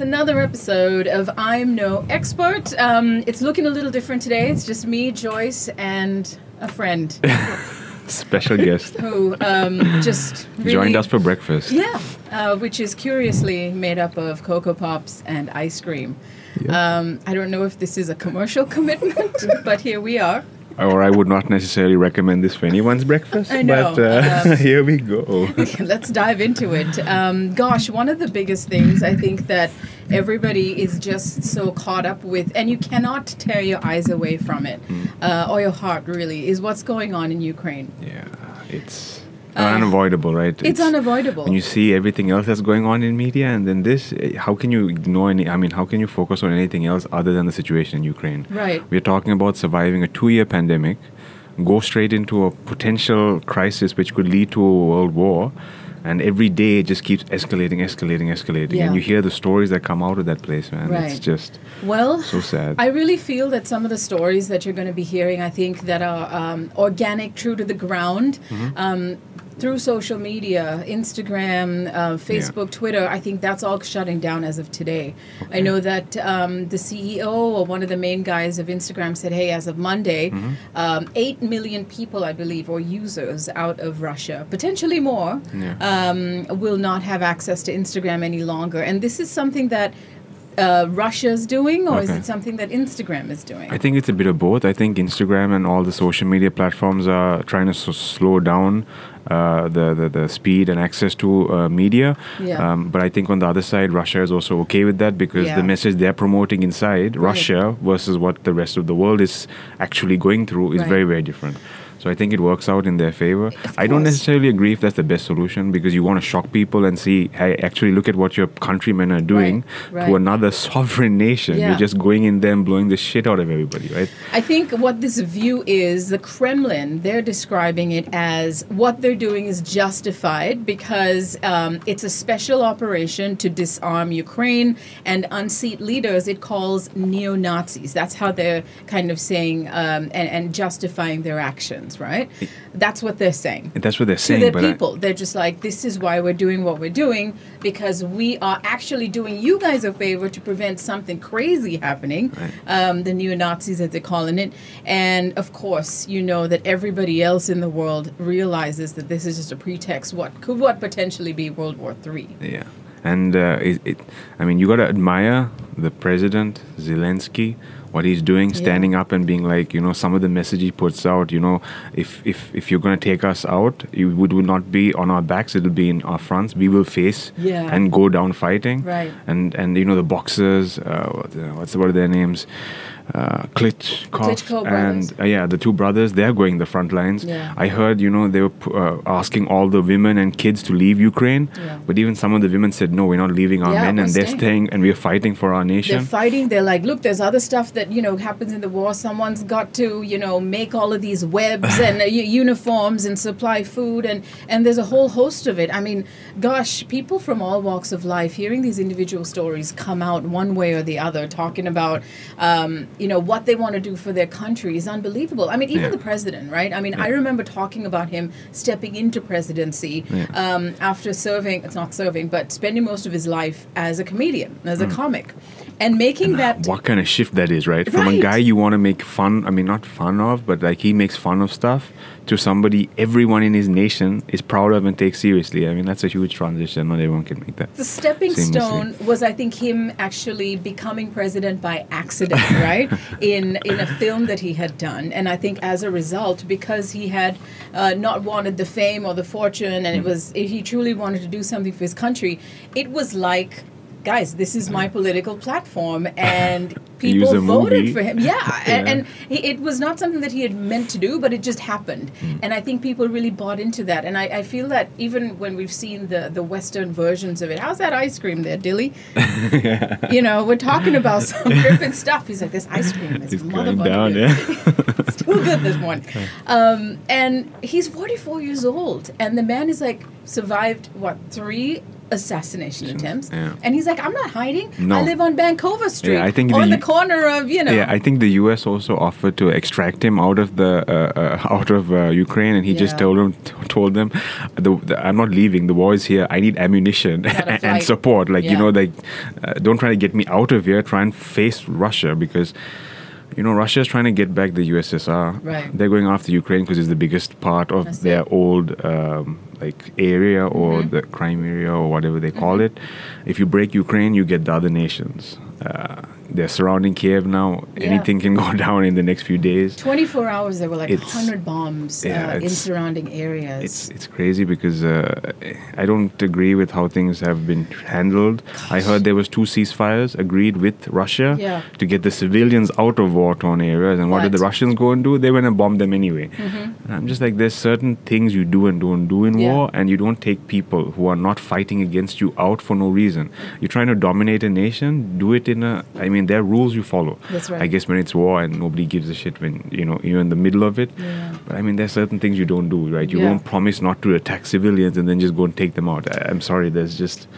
It's another episode of I'm No Expert. Um, it's looking a little different today. It's just me, Joys, and a friend Special guest who um, just really, joined us for breakfast. Yeah, uh, which is curiously made up of Cocoa Pops and ice cream. Um, I don't know if this is a commercial commitment, but here we are. Or I would not necessarily recommend this for anyone's breakfast. I know, But uh, um, here we go. Let's dive into it. Um, gosh, one of the biggest things I think that everybody is just so caught up with, and you cannot tear your eyes away from it, uh, or your heart really, is what's going on in Ukraine. Yeah, it's Uh, unavoidable, right? It's, unavoidable. When you see everything else that's going on in media, and then this, eh, how can you ignore any? I mean, how can you focus on anything else other than the situation in Ukraine? Right. We're talking about surviving a two-year pandemic, go straight into a potential crisis which could lead to a world war, and every day it just keeps escalating, escalating, escalating, Yeah. and you hear the stories that come out of that place, man. Right. It's just Well, so sad. I really feel that some of the stories that you're going to be hearing, I think, that are um, organic, true to the ground, Mm-hmm. um, through social media, Instagram, uh, Facebook, Twitter, I think that's all shutting down as of today. I know that um, the CEO or one of the main guys of Instagram said, hey, as of Monday, Mm-hmm. um, 8 million people, I believe, or users out of Russia, potentially more, Yeah. um, will not have access to Instagram any longer. And this is something that uh, Russia's doing, or is it something that Instagram is doing? I think it's a bit of both. I think Instagram and all the social media platforms are trying to so slow down uh, the, the the speed and access to uh, media. Yeah. Um, but I think on the other side, Russia is also okay with that because Yeah. the message they're promoting inside Right. Russia versus what the rest of the world is actually going through is Right. very very different. So I think it works out in their favor. I don't course. necessarily agree if that's the best solution because you want to shock people and see, hey, actually look at what your countrymen are doing right. to another sovereign nation. Yeah. You're just going in there and blowing the shit out of everybody, right? I think what this view is, the Kremlin, they're describing it as what they're doing is justified because um, it's a special operation to disarm Ukraine and unseat leaders it calls neo Nazis. That's how they're kind of saying um, and, and justifying their actions, right? That's what they're saying. That's what they're to saying. the but I- people. They're just like, this is why we're doing what we're doing because we are actually doing you guys a favor to prevent something crazy happening. Right. Um, the neo Nazis, as they're calling it. And of course, you know that everybody else in the world realizes that this is just a pretext. What could what potentially be World War Three? Yeah, and uh, it, it, I mean, you got to admire the president Zelensky, what he's doing, standing up and being like, you know, some of the message he puts out. You know, if if if you're gonna take us out, it would, would not be on our backs; it'll be in our fronts. We will face Yeah. and go down fighting. Right. And and you know the boxers, uh, uh, what's what are their names? Uh, Klitschko, Klitschko and uh, yeah, the two brothers, they're going the front lines. Yeah. I heard, you know, they were uh, asking all the women and kids to leave Ukraine, Yeah. but even some of the women said, "No, we're not leaving our Yeah, men, and they're staying." staying, and we're fighting for our nation. They're fighting. They're like, look, there's other stuff that you know happens in the war. Someone's got to, you know, make all of these webs and uh, uniforms and supply food, and and there's a whole host of it. I mean, gosh, people from all walks of life hearing these individual stories come out one way or the other, talking about, um, you know, what they want to do for their country is unbelievable. I mean, even Yeah. the president, right? I mean, I remember talking about him stepping into presidency Yeah. um, after serving. It's not serving, but spending most of his life as a comedian, as a Mm. comic, and making that. what kind of shift that is, right? From Right. a guy you want to make fun, I mean, not fun of, but like he makes fun of stuff, to somebody everyone in his nation is proud of and takes seriously. I mean, that's a huge transition. Not everyone can make that. the stepping seamlessly. stone was, I think, him actually becoming president by accident, right? In in a film that he had done, and I think as a result, because he had uh, not wanted the fame or the fortune, and it was he truly wanted to do something for his country. It was like. Guys, this is my political platform, and people voted movie. for him. Yeah, and, Yeah. and he, it was not something that he had meant to do, but it just happened. Hmm. And I think people really bought into that. And I, I feel that even when we've seen the, the Western versions of it, how's that ice cream there, Dilly? you know, we're talking about some gripping stuff. He's like, this ice cream is motherfucking down, good." yeah. Still good this morning. Um, and he's 44 years old. And the man is like, survived, what, three assassination attempts. yeah. And he's like, I'm not hiding. No. I live on Vancouver Street. I think on the- the corner of, you know. Yeah, I think the U.S. also offered to extract him out of the uh, uh, out of uh, Ukraine, and he just told him told them, the, the, "I'm not leaving. The war is here. I need ammunition Not a and, support. Like you know, like uh, don't try to get me out of here. Try and face Russia because." You know, Russia is trying to get back the USSR. Right. They're going after Ukraine because it's the biggest part of That's their it. old um, like area or Mm-hmm. the Crimea or whatever they call it. If you break Ukraine, you get the other nations. Uh, they're surrounding Kiev now. Yeah. Anything can go down in the next few days. 24 hours, there were like It's- 100 bombs yeah, uh, in surrounding areas. It's it's crazy because uh, I don't agree with how things have been handled. I heard there was two ceasefires agreed with Russia Yeah. to get the civilians out of war-torn areas. And what did the Russians go and do? They went and bombed them anyway. And I'm just like, there's certain things you do and don't do in Mm-hmm. War, and you don't take people who are not fighting against you out for no reason. You're trying to dominate a nation. Do it in a. I mean, there are rules you follow. That's right. I guess when it's war and nobody gives a shit when you know you're in the middle of it. Yeah. But I mean, there's certain things you don't do, right? You Yeah. won't promise not to attack civilians and then just go and take them out. I, I'm sorry, there's just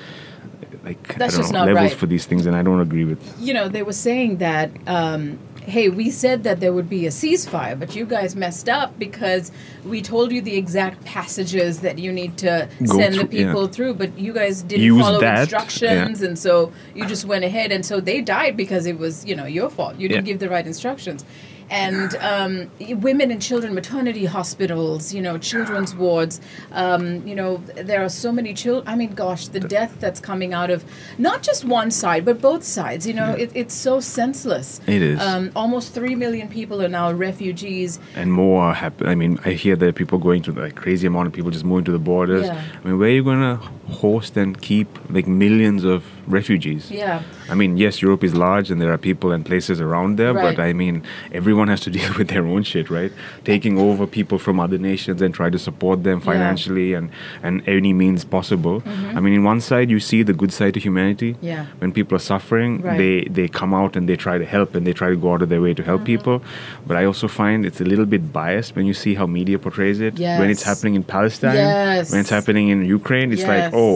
like That's I don't know, levels right. for these things, and I don't agree with. you know, they were saying that, um, hey, we said that there would be a ceasefire, but you guys messed up because we told you the exact passages that you need to Go send the through- yeah. people through, but you guys didn't Use follow that, instructions, and so you just went ahead, and so they died because it was, you know, your fault. You didn't Yeah. give the right instructions. And um, women and children maternity hospitals, you know, children's wards. Um, you know, there are so many children. I mean, gosh, the death that's coming out of not just one side, but both sides. You know, it, it's so senseless. It is. Um, almost three million people are now refugees. and more happen. I mean, I hear that people going to like crazy amount of people just moving to the borders. Yeah. I mean, where are you gonna host and keep like millions of refugees? Yeah. I mean, yes, Europe is large and there are people and places around there, Right. but I mean, everyone has to deal with their own shit, right? Taking over people from other nations and try to support them Yeah. Mm-hmm. financially and and any means possible. I mean, in one side you see the good side to humanity. Yeah. When people are suffering, Right. they they come out and they try to help and they try to go out of their way to help Mm-hmm. people. But I also find it's a little bit biased when you see how media portrays it. When it's happening in Palestine, Yes. when it's happening in Ukraine, it's like, Yes. Oh,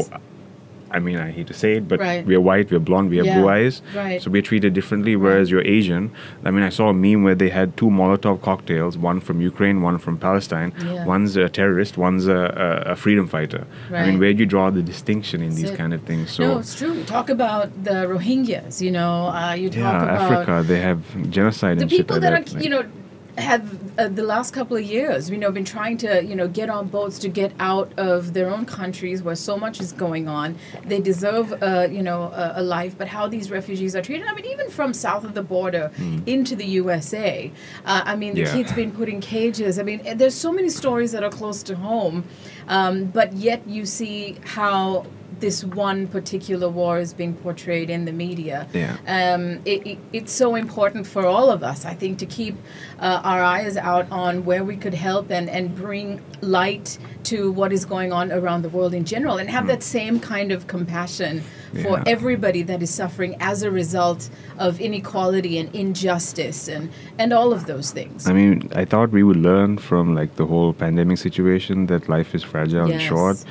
I mean, I hate to say it, but Right. we're white, we're blonde, we have Yeah. blue eyes. Right. So we're treated differently, whereas you're Asian. I mean, I saw a meme where they had two Molotov cocktails, one from Ukraine, one from Palestine. Yeah. One's a terrorist, one's a, a, a freedom fighter. I mean, where do you draw the distinction in That's these it. kind of things? So, no, it's true. Talk about the Rohingyas. You know, uh, you talk yeah, about Africa, they have genocide the and shit people like that that. are like- you know have uh, the last couple of years you know been trying to you know get on boats to get out of their own countries where so much is going on they deserve uh, you know a, a life but how these refugees are treated i mean even from south of the border into the usa uh, i mean the. Yeah. kids been put in cages i mean there's so many stories that are close to home um, but yet you see how this one particular war is being portrayed in the media Yeah. um, it, it, it's so important for all of us, I think, to keep uh, our eyes out on where we could help and, and bring light to what is going on around the world in general and have that same kind of compassion for. Yeah. everybody that is suffering as a result of inequality and injustice and, and all of those things. I mean, I thought we would learn from like the whole pandemic situation that life is fragile and short,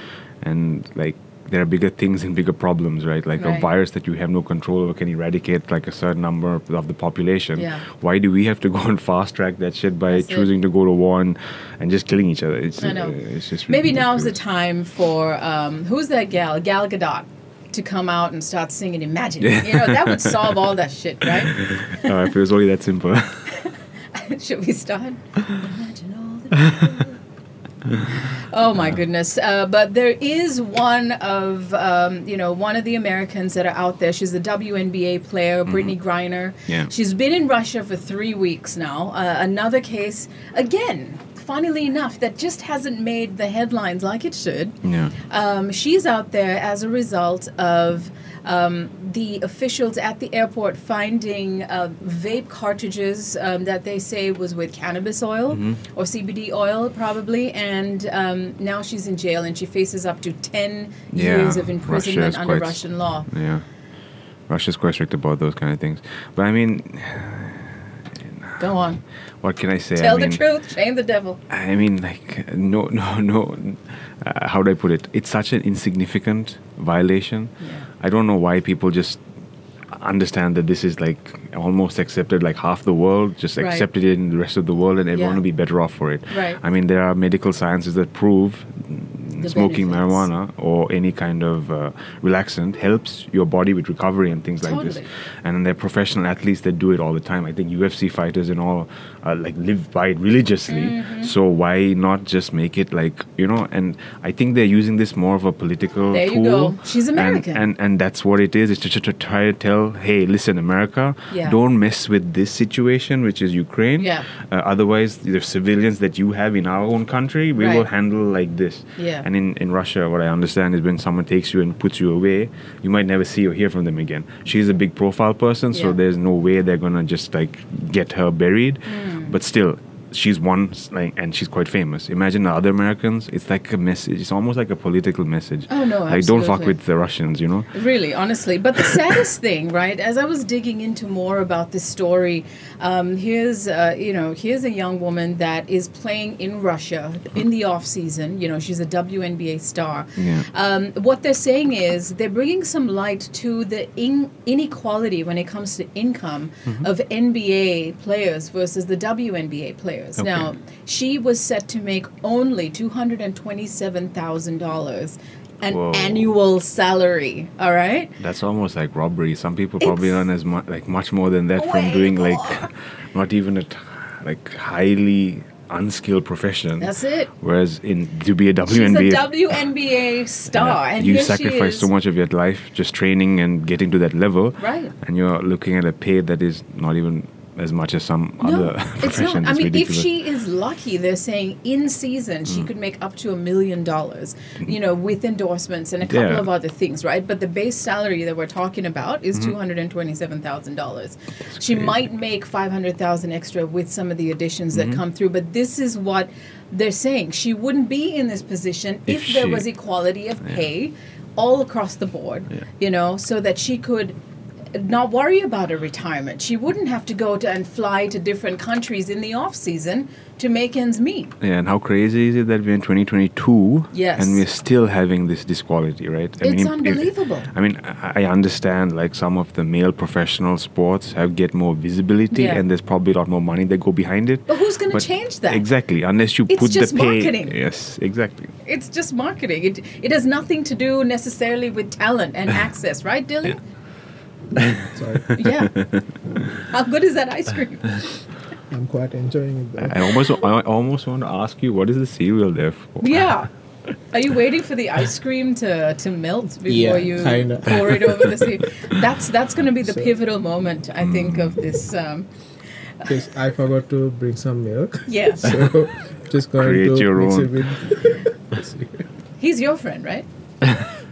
and like there are bigger things and bigger problems, right? Like a virus that you have no control over can eradicate like a certain number of, the population. Yeah. Why do we have to go and fast track that shit by That's it. choosing to go to war and, and just killing each other? It's I know. uh, it's just Maybe now's the time for um, who's that gal, Gal Gadot, to come out and start singing "Imagine." You know, that would solve all that shit, right? Uh, if it was only that simple. Should we start? Imagine all the Oh my goodness! Uh, but there is one of um, you know one of the Americans that are out there. She's a WNBA player, Brittney Griner. Yeah. She's been in Russia for three weeks now. Uh, another case again. Funnily enough, that just hasn't made the headlines like it should. yeah. Um, she's out there as a result of um, the officials at the airport finding uh, vape cartridges um, that they say was with cannabis oil or CBD oil, probably. And um, now she's in jail and she faces up to 10 Yeah, years of imprisonment under quite- Russian law. Yeah. Russia's quite strict about those kind of things. But I mean, Go on. what can I say? Tell I mean, the truth. Shame the devil. I mean, like, no, no, no. Uh, how do I put it? It's such an insignificant violation. Yeah. I don't know why people just understand that this is like almost accepted like half the world just Right. accepted it in the rest of the world and everyone Yeah. will be better off for it Right. i mean there are medical sciences that prove The smoking benefits. marijuana or any kind of uh, relaxant helps your body with recovery and things like this. And are professional athletes that do it all the time. I think ufc fighters and all uh, like live by it religiously Mm-hmm. so why not just make it like you know and i think they're using this more of a political There you tool go. She's and- American. and and that's what it is. It's just to try to tell, hey, listen, America, Yeah. don't mess with this situation, which is Ukraine. Yeah. Uh, otherwise, the civilians that you have in our own country, we will handle like this. Yeah. And in in Russia, what I understand is when someone takes you and puts you away, you might never see or hear from them again. She's a big profile person, so there's no way they're gonna just like get her buried. Hmm. But still. She's one, like, and she's quite famous. Imagine the other Americans. It's like a message. It's almost like a political message. Oh, no, Like, don't fuck with the Russians, you know. Really, honestly. But the saddest thing, right, as I was digging into more about this story, um, here's, uh, you know, here's a young woman that is playing in Russia in the off season. You know, she's a WNBA star. Yeah. Um, what they're saying is they're bringing some light to the in- inequality when it comes to income Mm-hmm. of NBA players versus the WNBA players. Okay. Now, she was set to make only $227,000 an Whoa. annual salary. All right? That's almost like robbery. Some people probably It's earn as much, like much more than that from doing like, not even a t- like highly unskilled profession. That's it. Whereas in to be a She's a WNBA, WNBA star. And you sacrifice so much of your life just training and getting to that level, Right. And you're looking at a pay that is not even as much as some No, other it's not. I mean, if she is lucky, they're saying in season she Mm. could make up to a million dollars, you know, with endorsements and a couple Yeah. of other things, right? But the base salary that we're talking about is Mm-hmm. hundred and twenty-seven thousand dollars. She crazy. might make five hundred thousand extra with some of the additions Mm-hmm. that come through, but this is what they're saying. She wouldn't be in this position if, If there she- was equality of pay all across the board, Yeah. you know, so that she could not worry about her retirement. She wouldn't have to go to and fly to different countries in the off season to make ends meet. Yeah, and how crazy is it that we're in 2022 Yes. and we're still having this disquality, right? It's if- unbelievable. I mean, I I understand like some of the male professional sports have get more visibility Yeah. and there's probably a lot more money that go behind it. But who's going to change that? Exactly, unless you It's put just the pay. marketing. Yes, exactly. It's just marketing. It it has nothing to do necessarily with talent and access, right, Dylan? Sorry, Yeah. How good is that ice cream? I'm quite enjoying it though. I almost, I almost want to ask you, what is the cereal there for? Yeah. Are you waiting for the ice cream to, to melt before Yeah, you kinda. pour it over the sea? That's that's going to be the So- pivotal moment, I think, of this. Um, Because I forgot to bring some milk. yeah. So just going Create to your mix own. it with He's your friend, right?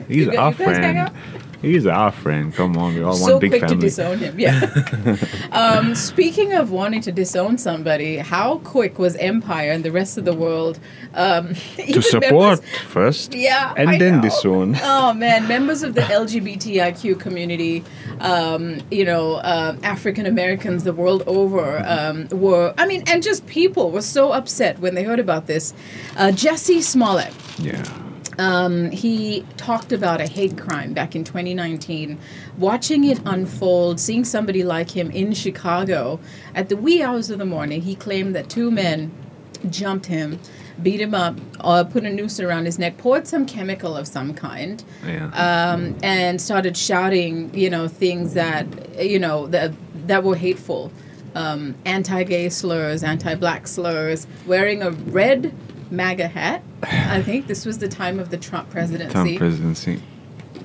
He's You gu- our you guys hang friend. He's our friend. Come on, we're all so one big quick to family. disown him. Yeah. um, speaking of wanting to disown somebody, how quick was Empire and the rest of the world um, to support members- first, Yeah, and I then know. disown. Oh man, members of the LGBTIQ community, um, you know, uh, African Americans the world over um, were, I mean, and just people were so upset when they heard about this. Uh, Jussie Smollett, Yeah. Um, he talked about a hate crime back in 2019. Watching it unfold, seeing somebody like him in Chicago at the wee hours of the morning, he claimed that two men jumped him, beat him up, uh, put a noose around his neck, poured some chemical of some kind, Yeah. um, and started shouting, you know, things that, you know, that, that were hateful. Um, anti-gay slurs, anti-black slurs, wearing a red MAGA hat. I think this was the time of the Trump presidency. Trump presidency.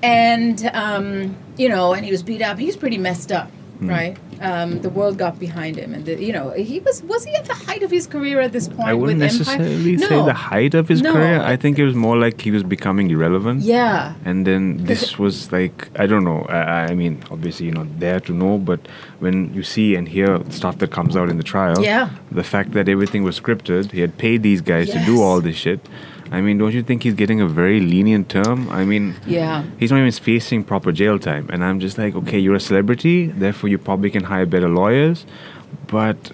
and um, you know, and he was beat up. He's pretty messed up, Hmm. right? Um, the world got behind him, and the, you know, he was was he at the height of his career at this point I wouldn't necessarily Empire? say No. the height of his No. career. I think it was more like he was becoming irrelevant. Yeah, And then this was like I don't know. I, I mean, obviously you're not there to know, but when you see and hear stuff that comes out in the trial, Yeah. the fact that everything was scripted, he had paid these guys to do all this shit. I mean, don't you think he's getting a very lenient term? I mean, yeah. he's not even facing proper jail time, and I'm just like, okay, you're a celebrity, therefore you probably can hire better lawyers, but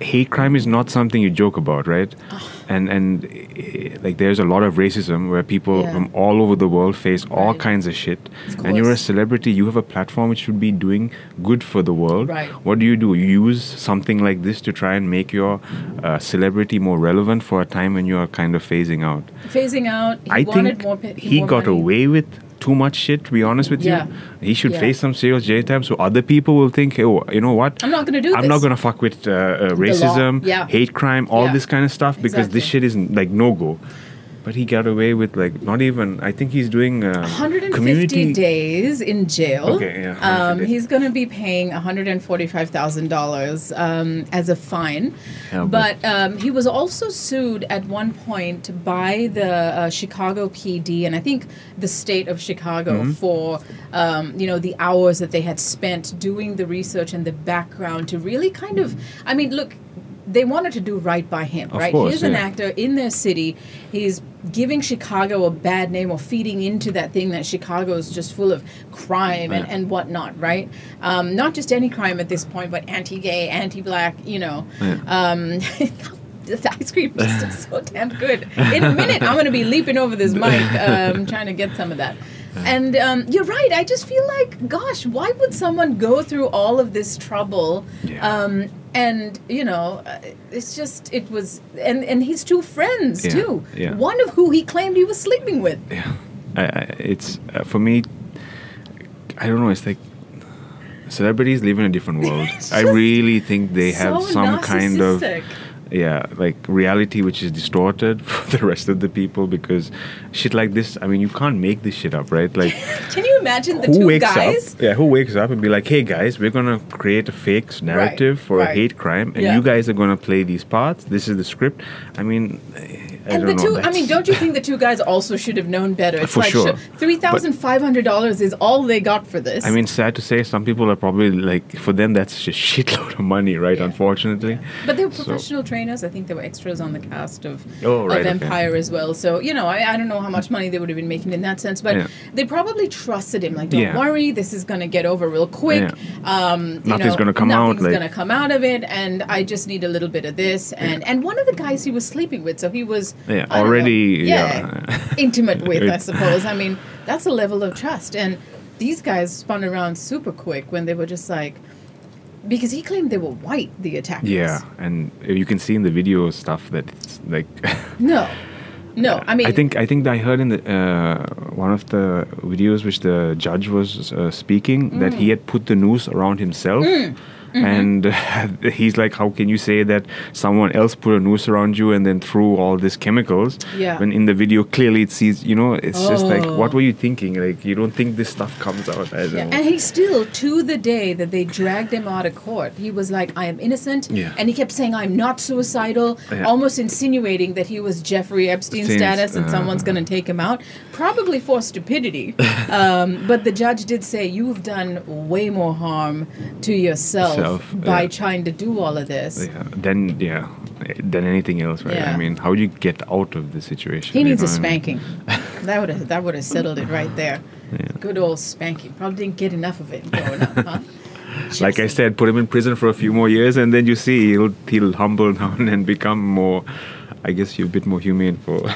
hate crime is not something you joke about, right? Ah. And and eh, like there's a lot of racism where people Yeah. from all over the world face all kinds of shit. Of and you're a celebrity, you have a platform which should be doing good for the world. Right. What do you do? You use something like this to try and make your uh, celebrity more relevant for a time when you are kind of phasing out. Phasing out. He I wanted think more. he got money. away with too much shit. To be honest with Yeah. you, he should Yeah. face some serious jail time, so other people will think, "Hey, oh, you know what? I'm not gonna do this. I'm this." not gonna fuck with uh, uh, racism, Yeah. hate crime, all this kind of stuff because this shit is like no go." But he got away with like not even. I think he's doing uh, 150 community. days in jail. Okay, yeah, Um, he's going to be paying $145,000 um, as a fine. Yeah, but um, he was also sued at one point by the uh, Chicago PD and I think the state of Chicago Mm-hmm. for um, you know the hours that they had spent doing the research and the background to really kind of. I mean, look. They wanted to do right by him, Of right? course, He's an actor in their city. He's giving Chicago a bad name or feeding into that thing that Chicago is just full of crime and, Yeah. and whatnot, right? Um, not just any crime at this point, but anti gay, anti black, you know. Yeah. Um, the ice cream just is so damn good. In a minute, I'm going to be leaping over this mic um, trying to get some of that. And um, you're right. I just feel like, gosh, why would someone go through all of this trouble? Yeah. Um, and you know, uh, it's just it was, and and his two friends Yeah, too. yeah. One of who he claimed he was sleeping with. yeah, I, I, it's uh, for me. I don't know. It's like celebrities live in a different world. I really think they have so some kind of yeah, like reality which is distorted for the rest of the people because shit like this. I mean, you can't make this shit up, right? Like. Can you imagine the who two wakes guys? up? Yeah, who wakes up and be like, "Hey guys, we're gonna create a fake narrative for right. a hate crime, and Yeah. you guys are gonna play these parts. This is the script." I mean, I And don't the know. two, I mean, don't you think the two guys also should have known better? It's For like sure. three thousand five hundred dollars is all they got for this. I mean, sad to say, some people are probably like, for them, that's just shitload of money, right? Yeah. Unfortunately. but they were So- professional trainers. I think they were extras on the cast of, Oh, right, of okay. Empire as well. So you know, I, I don't know how much money they would have been making in that sense, but Yeah. they probably trusted him. Like, don't Yeah. worry, this is going to get over real quick. Yeah. Um, you Nothing's know, gonna come out, Nothing's like- going to come out of it, and I just need a little bit of this. And and one of the guys he was sleeping with, so he was Yeah, know, already, yeah, yeah. intimate with, I suppose. I mean, that's a level of trust. And these guys spun around super quick when they were just like, because he claimed they were white, the attackers. Yeah, and you can see in the video stuff that it's like. No. No, I mean, I think I think I heard in the uh, one of the videos which the judge was uh, speaking that Mm. he had put the noose around himself. Mm-hmm. And he's like, how can you say that someone else put a noose around you and then threw all these chemicals? Yeah. When in the video clearly it sees, you know, it's just like, Oh. what were you thinking? Like, you don't think this stuff comes out? Yeah, know. and he still, to the day that they dragged him out of court, he was like, I am innocent. Yeah. And he kept saying, I'm not suicidal, Yeah. almost insinuating that he was Jeffrey Epstein Epstein's, status and uh, someone's going to take him out, probably for stupidity. um, but the judge did say, You've done way more harm to yourself Self, uh, by yeah. trying to do all of this. yeah, then yeah, than anything else, right? Yeah. I mean, how do you get out of the situation? He needs a know I mean? spanking. that would have that would have settled it right there. Good old spanking. Probably didn't get enough of it growing up, huh? Like I said, put him in prison for a few more years, and then you see he'll he'll humble down and become more. I guess you're a bit more humane for.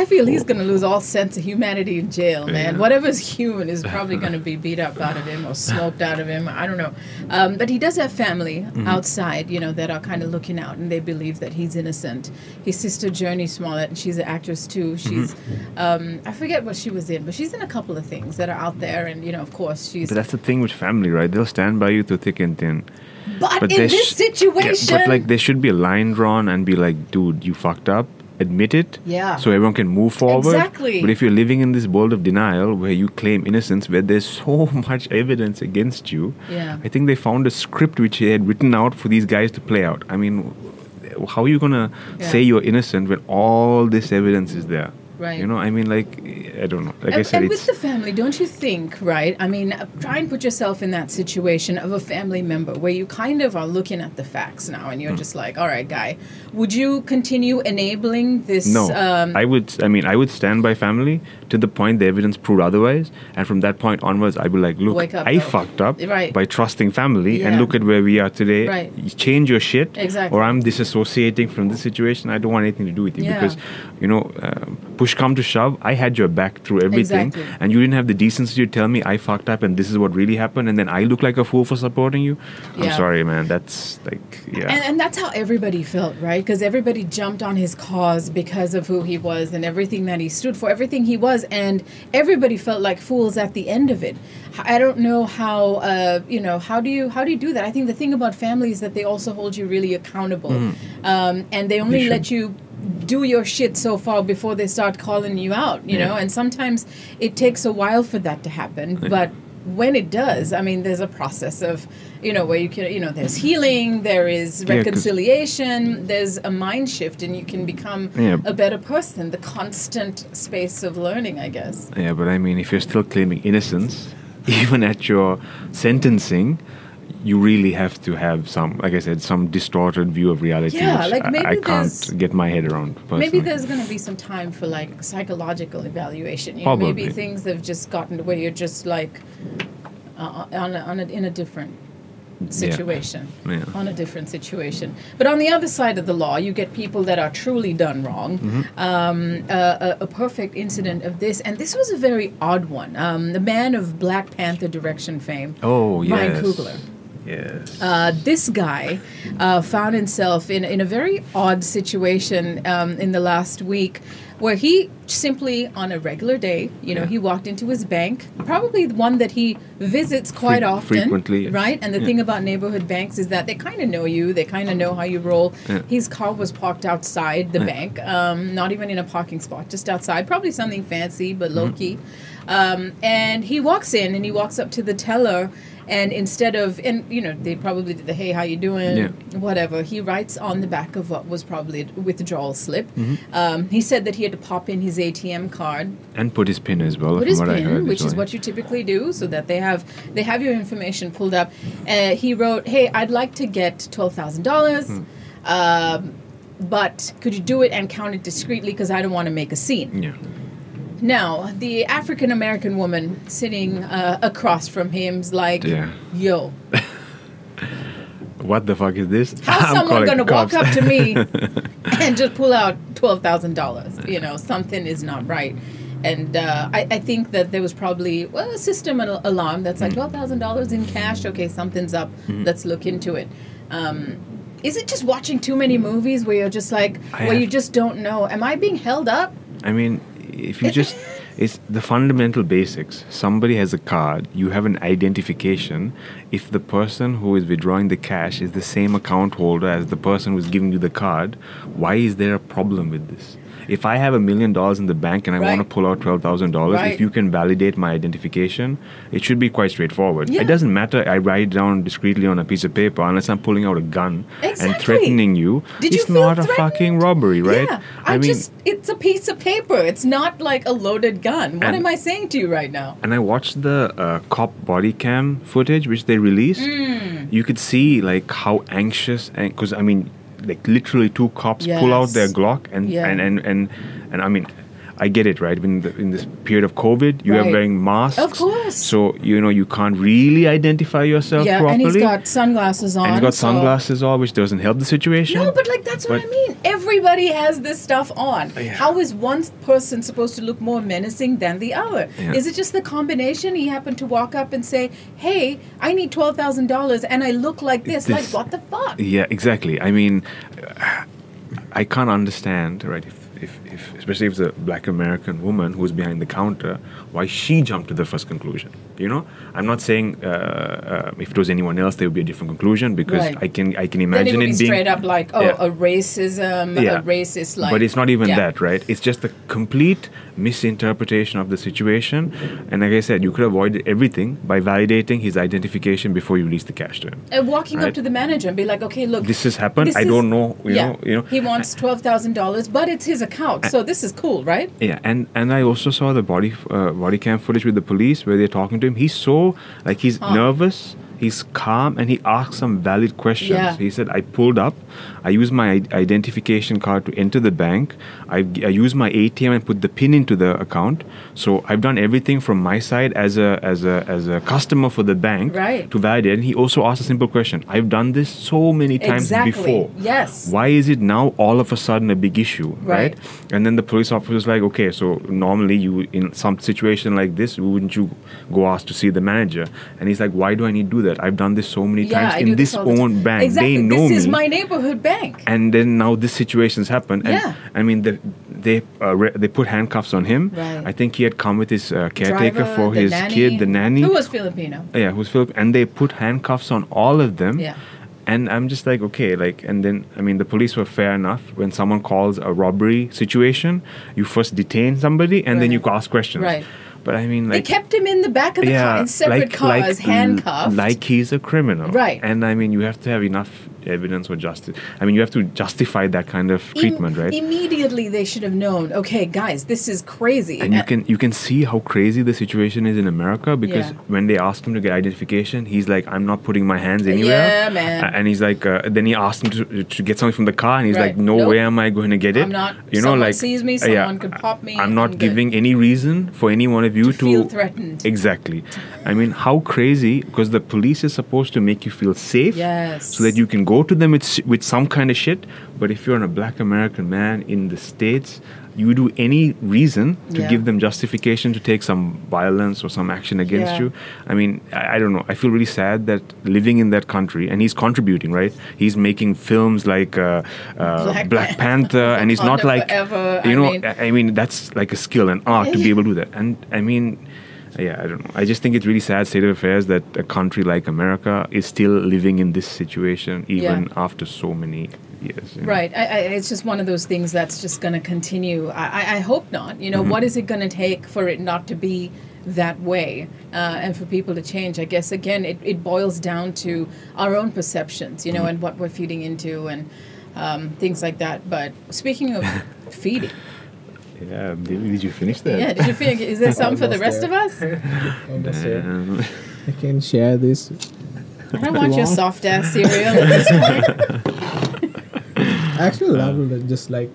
I feel he's going to lose all sense of humanity in jail, man. Yeah. Whatever's human is probably going to be beat up out of him or smoked out of him. I don't know. Um, but he does have family Mm-hmm. outside, you know, that are kind of looking out and they believe that he's innocent. His sister, Jurnee Smollett, and she's an actress too. She's, Mm-hmm. um, I forget what she was in, but she's in a couple of things that are out there. And, you know, of course, she's. But that's the thing with family, right? They'll stand by you through thick and thin. But, in this sh- situation. yeah, but like there should be a line drawn and be like, dude, you fucked up. Admit it. Yeah. So everyone can move forward. Exactly. But if you're living in this world of denial where you claim innocence, where there's so much evidence against you, Yeah. I think they found a script which they had written out for these guys to play out. I mean, how are you gonna Yeah. say you're innocent when all this evidence is there? Right. You know, I mean, like, I don't know. Like I and, said, and with the family, don't you think, right? I mean, try and put yourself in that situation of a family member where you kind of are looking at the facts now and you're Hmm. just like, all right, guy, would you continue enabling this? No, Um, I would. I mean, I would stand by family to the point the evidence proved otherwise. And from that point onwards, I'd be like, look, up, I though. fucked up Right. by trusting family, and look at where we are today. Right. You Change your shit, Exactly. or I'm disassociating from this situation. I don't want anything to do with you Yeah. because, you know, uh, push come to shove, I had your back through everything, Exactly. and you didn't have the decency to tell me I fucked up and this is what really happened, and then I look like a fool for supporting you. I'm sorry, man. That's like, yeah. And, and that's how everybody felt, right? Because everybody jumped on his cause because of who he was and everything that he stood for, everything he was, and everybody felt like fools at the end of it. I don't know how, uh, you know, how do you how do you do that? I think the thing about family is that they also hold you really accountable, um, and they only let you do your shit so far before they start calling you out, you know. And sometimes it takes a while for that to happen, but when it does, I mean, there's a process of, you know, where you can, you know, there's healing, there is Yeah, reconciliation, there's a mind shift, and you can become Yeah. a better person. The constant space of learning, I guess. Yeah, but I mean, if you're still claiming innocence, even at your sentencing, you really have to have some, like I said, some distorted view of reality. Yeah, like I- maybe I, there's- can't get my head around. Personally. Maybe there's going to be some time for like psychological evaluation. You know, Probably. maybe things have just gotten to where you're just like uh, on a, on a, in a different situation Yeah. on a different situation but on the other side of the law you get people that are truly done wrong Mm-hmm. um, uh, a, a perfect incident of this and this was a very odd one um, the man of black panther direction fame Oh, yes. Ryan Coogler Yes. uh, this guy uh, found himself in, in a very odd situation um, in the last week where he simply, on a regular day, you know, Yeah. he walked into his bank, probably the one that he visits quite Fre- often. frequently, yes. Right? And the Yeah. thing about neighborhood banks is that they kind of know you, they kind of know how you roll. Yeah. His car was parked outside the bank, um, not even in a parking spot, just outside, probably something fancy, but Mm-hmm. low key. Um, and he walks in and he walks up to the teller and instead of and you know they probably did the hey how you doing Yeah. whatever he writes on the back of what was probably a withdrawal slip Mm-hmm. um, he said that he had to pop in his atm card and put his pin as well. put from his what I pin heard, which is what you typically do so that they have they have your information pulled up uh, he wrote hey i'd like to get $12000 Hmm. um, but could you do it and count it discreetly because i don't want to make a scene Yeah. Now, the African American woman sitting uh, across from him is like, Yeah. yo, What the fuck is this? how's I'm someone going to walk up to me and just pull out $12,000? You know, something is not right. And uh, I, I think that there was probably well, a system al- alarm that's Mm. like $12,000 in cash. Okay, something's up. Mm-hmm. Let's look into it. Um, is it just watching too many movies where you're just like, I where you just don't know? Am I being held up? I mean, if you just, it's the fundamental basics. Somebody has a card, you have an identification. If the person who is withdrawing the cash is the same account holder as the person who's giving you the card, why is there a problem with this? If I have a million dollars in the bank and I want to pull out twelve thousand dollars, Right. if you can validate my identification, it should be quite straightforward. Yeah. It doesn't matter. I write it down discreetly on a piece of paper unless I'm pulling out a gun and threatening you. Did you it's feel not a fucking robbery, right? Yeah, I, just it's a piece of paper. It's not like a loaded gun. What And- am I saying to you right now? and I watched the uh, cop body cam footage which they released. Hmm. You could see like how anxious and because I mean, like literally two cops pull out their Glock and Yeah. and, and and and I mean. I get it, right? In, the, in this period of COVID, you are wearing masks. Of course. So, you know, you can't really identify yourself yeah, properly. and he's got sunglasses on. And he's got so- sunglasses on, which doesn't help the situation. No, but like that's what I mean. Everybody has this stuff on. Yeah. How is one person supposed to look more menacing than the other? Yeah. Is it just the combination? He happened to walk up and say, "Hey, I need twelve thousand dollars, and I look like this." This- like what the fuck? Yeah, exactly. I mean, I can't understand, right? If, if, if especially if it's a black American woman who's behind the counter, why she jumped to the first conclusion. You know, I'm not saying uh, uh, if it was anyone else, there would be a different conclusion because Right. I can I can it imagine be it being straight up like, "Oh, Yeah. a racism, Yeah. a racist like." but it's not even Yeah. that, right? It's just a complete misinterpretation of the situation. And like I said, you could avoid everything by validating his identification before you release the cash to him. And walking up to the manager and be like, okay, look, This has happened. this I don't know. You know. You know. he wants twelve thousand dollars, but it's his account, so this is cool, right? Yeah, and and I also saw the body uh, body cam footage with the police where they're talking to him. He's so like he's Huh. nervous, He's calm and he asks some valid questions. Yeah. He said, I pulled up, I use my identification card to enter the bank, I, I used my ATM and put the PIN into the account. So I've done everything from my side as a as a as a customer for the bank Right. to validate. And he also asked a simple question. I've done this so many times Exactly. before. Yes. Why is it now all of a sudden a big issue, Right. right? And then the police officer is like, okay, so normally you in some situation like this, wouldn't you go ask to see the manager? And he's like, why do I need to do that? I've done this so many Yeah, times I in do this own bank. Exactly. They know this is me. my neighborhood bank. And then now this situation's happened. And Yeah. I mean, the, they uh, re- they put handcuffs on him. Right. I think he had come with his uh, caretaker Driver, for his nanny. kid, the nanny. Who was Filipino? Yeah, who's Philip? And they put handcuffs on all of them. Yeah. And I'm just like, okay, like, and then, I mean, the police were fair enough. When someone calls a robbery situation, you first detain somebody and then you ask questions. Right. But I mean, like They kept him in the back of the car in separate cars, l- handcuffed. Like he's a criminal. Right. And I mean, you have to have enough evidence or justice. I mean, you have to justify that kind of Im- treatment, right? Immediately, they should have known. Okay, guys, this is crazy. and you Uh, can you can see how crazy the situation is in America because Yeah. when they asked him to get identification, he's like, "I'm not putting my hands anywhere." Yeah, man. And he's like, uh, then he asked him to, to get something from the car, and he's Right. like, "No Nope. way am I going to get it." I'm not- You know, someone like sees me, uh, yeah, someone could pop me, I'm not I'm good. giving any reason for any one of you To to, feel threatened. Exactly. I mean, how crazy? Because the police is supposed to make you feel safe, Yes. so that you can go to them with with some kind of shit. But if you're a black American man in the states, you do any reason to Yeah. give them justification to take some violence or some action against Yeah. you. I mean, I, I don't know. I feel really sad that living in that country, and he's contributing, right? He's making films like uh, uh, Black Black, Pan- Panther, and he's not like Forever, you I know. mean- I mean, that's like a skill and art to be able to do that. And I mean. Yeah, I don't know. I just think it's really sad state of affairs that a country like America is still living in this situation even Yeah. after so many years. you know? Right. I, I, it's just one of those things that's just going to continue. I, I, hope not. You know, Mm-hmm. what is it going to take for it not to be that way uh, and for people to change? I guess, again, it, it boils down to our own perceptions, you know, Mm-hmm. and what we're feeding into and um, things like that. But speaking of feeding, Yeah, did, did you finish that? yeah, did you feel, is there some for the Almost rest of us? Almost there. Um, I can share this. I don't want your soft ass cereal at this point. I actually love it. Just like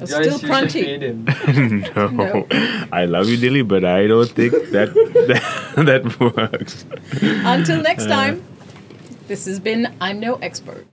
It's still crunchy. no. No. I love you, Dilly, but I don't think that that, that works. Until next time, this has been I'm No Expert.